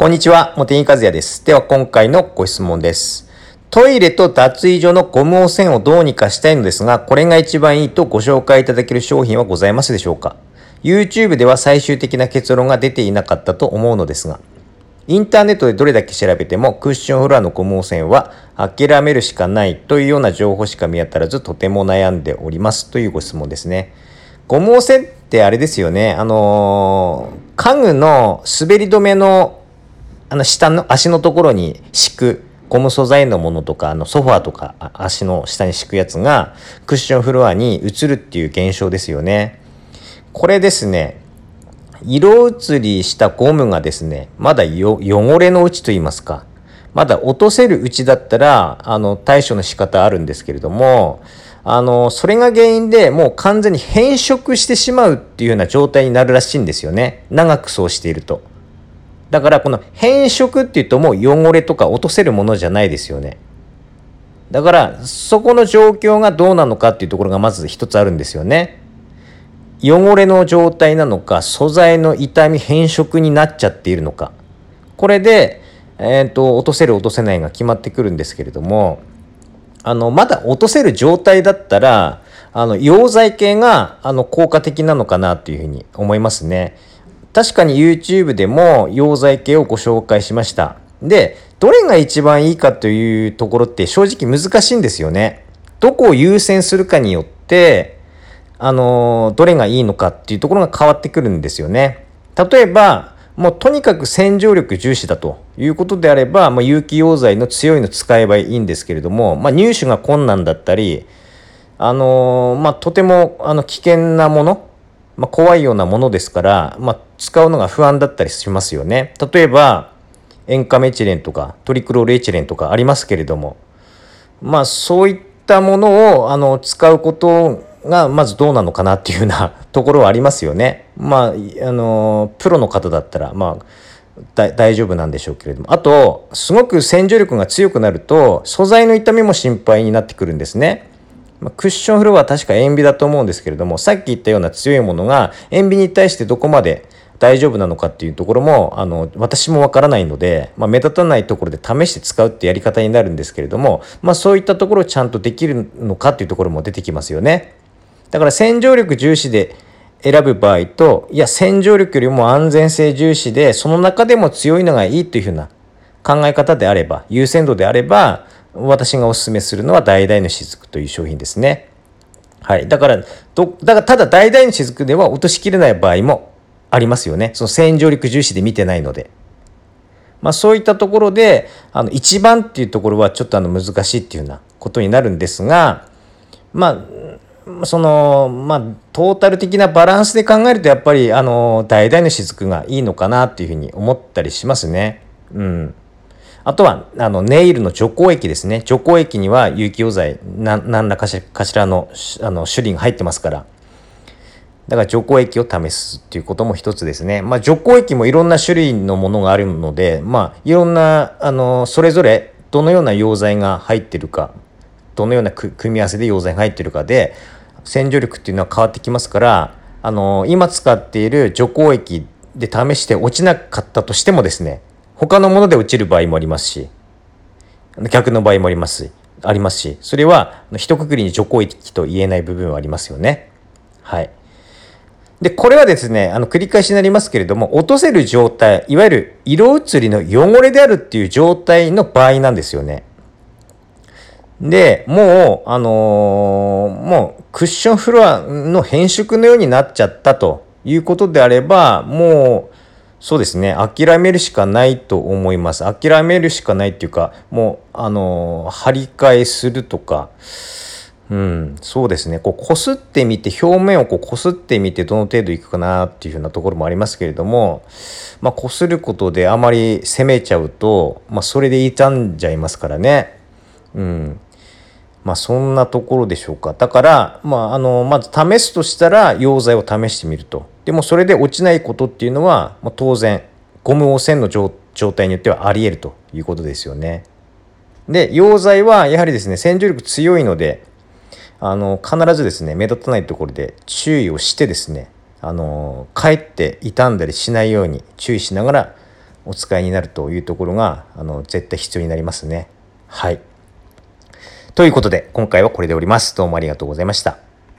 こんにちは、茂木和也です。では今回のご質問です。トイレと脱衣所のゴム汚染をどうにかしたいのですが、これが一番いいとご紹介いただける商品はございますでしょうか ?YouTube では最終的な結論が出ていなかったと思うのですが、インターネットでどれだけ調べてもクッションフロアのゴム汚染は諦めるしかないというような情報しか見当たらずとても悩んでおりますというご質問ですね。ゴム汚染ってあれですよね。あのー家具の滑り止めのあの下の足のところに敷くゴム素材のものとかあのソファーとか足の下に敷くやつがクッションフロアに移るっていう現象ですよね。これですね、色移りしたゴムがですね、まだよ汚れのうちと言いますか、まだ落とせるうちだったら、あの、対処の仕方あるんですけれども、あの、それが原因でもう完全に変色してしまうっていうような状態になるらしいんですよね。長くそうしていると。だからこの変色っていうともう汚れとか落とせるものじゃないですよね。だからそこの状況がどうなのかっていうところがまず一つあるんですよね。汚れの状態なのか素材の傷み変色になっちゃっているのかこれで、えー、と落とせる落とせないが決まってくるんですけれどもあのまだ落とせる状態だったらあの溶剤系があの効果的なのかなというふうに思いますね。確かに YouTube でも溶剤系をご紹介しました。で、どれが一番いいかというところって正直難しいんですよね。どこを優先するかによって、あの、どれがいいのかっていうところが変わってくるんですよね。例えば、もうとにかく洗浄力重視だということであれば、まあ、有機溶剤の強いの使えばいいんですけれども、まあ、入手が困難だったり、あのまあ、とてもあの危険なもの、まあ、怖いようなものですから、まあ、使うのが不安だったりしますよね。例えば、塩化メチレンとかトリクロールエチレンとかありますけれども、まあ、そういったものをあの使うことがまずどうなのかなっていうような ところはありますよね。まあ、あのプロの方だったら、まあ、大丈夫なんでしょうけれどもあとすごく洗浄力が強くなると素材の傷みも心配になってくるんですね。ま、クッションフロアは確か塩ビだと思うんですけれどもさっき言ったような強いものが塩ビに対してどこまで大丈夫なのかっていうところもあの私もわからないので、まあ、目立たないところで試して使うってやり方になるんですけれども、まあ、そういったところをちゃんとできるのかっていうところも出てきますよね。だから洗浄力重視で選ぶ場合といや洗浄力よりも安全性重視でその中でも強いのがいいというふうな考え方であれば優先度であれば私がお勧めするのは橙の雫という商品ですね。はい。だから、ど、だからただ橙の雫では落としきれない場合もありますよね。その洗浄力重視で見てないので。まあそういったところで、あの、一番っていうところはちょっとあの難しいっていうようなことになるんですが、まあ、その、まあ、トータル的なバランスで考えると、やっぱり、あの、橙の雫がいいのかなっていうふうに思ったりしますね。うん。あとは、あの、ネイルの除光液ですね。除光液には有機溶剤、な何らかしらのあの種類が入ってますから。だから除光液を試すっていうことも一つですね。まあ除光液もいろんな種類のものがあるので、まあいろんな、あの、それぞれどのような溶剤が入ってるか、どのような組み合わせで溶剤が入ってるかで、洗浄力っていうのは変わってきますから、あの、今使っている除光液で試して落ちなかったとしてもですね、他のもので落ちる場合もありますし、逆の場合もありますありますし、それは一括りに除光液と言えない部分はありますよね。はい。で、これはですね、あの、繰り返しになりますけれども、落とせる状態、いわゆる色移りの汚れであるっていう状態の場合なんですよね。で、もう、あのー、もう、クッションフロアの変色のようになっちゃったということであれば、もう、そうですね、諦めるしかないと思います。諦めるしかないっていうか、もう、あの、張り替えするとか、うん、そうですね。こう、こすってみて、表面をこう、こすってみて、どの程度いくかなっていうふうなところもありますけれども、まあ、こすることであまり攻めちゃうと、まあ、それで傷んじゃいますからね。うん。まあ、そんなところでしょうか。だから、まあ、あの、まず試すとしたら、溶剤を試してみると。でも、それで落ちないことっていうのは、まあ、当然、ゴム汚染の状態によってはあり得るということですよね。で、溶剤は、やはりですね、洗浄力強いので、あの、必ずですね、目立たないところで注意をしてですね、あの、かえって傷んだりしないように注意しながらお使いになるというところが、あの、絶対必要になりますね。はい。ということで、今回はこれでおります。どうもありがとうございました。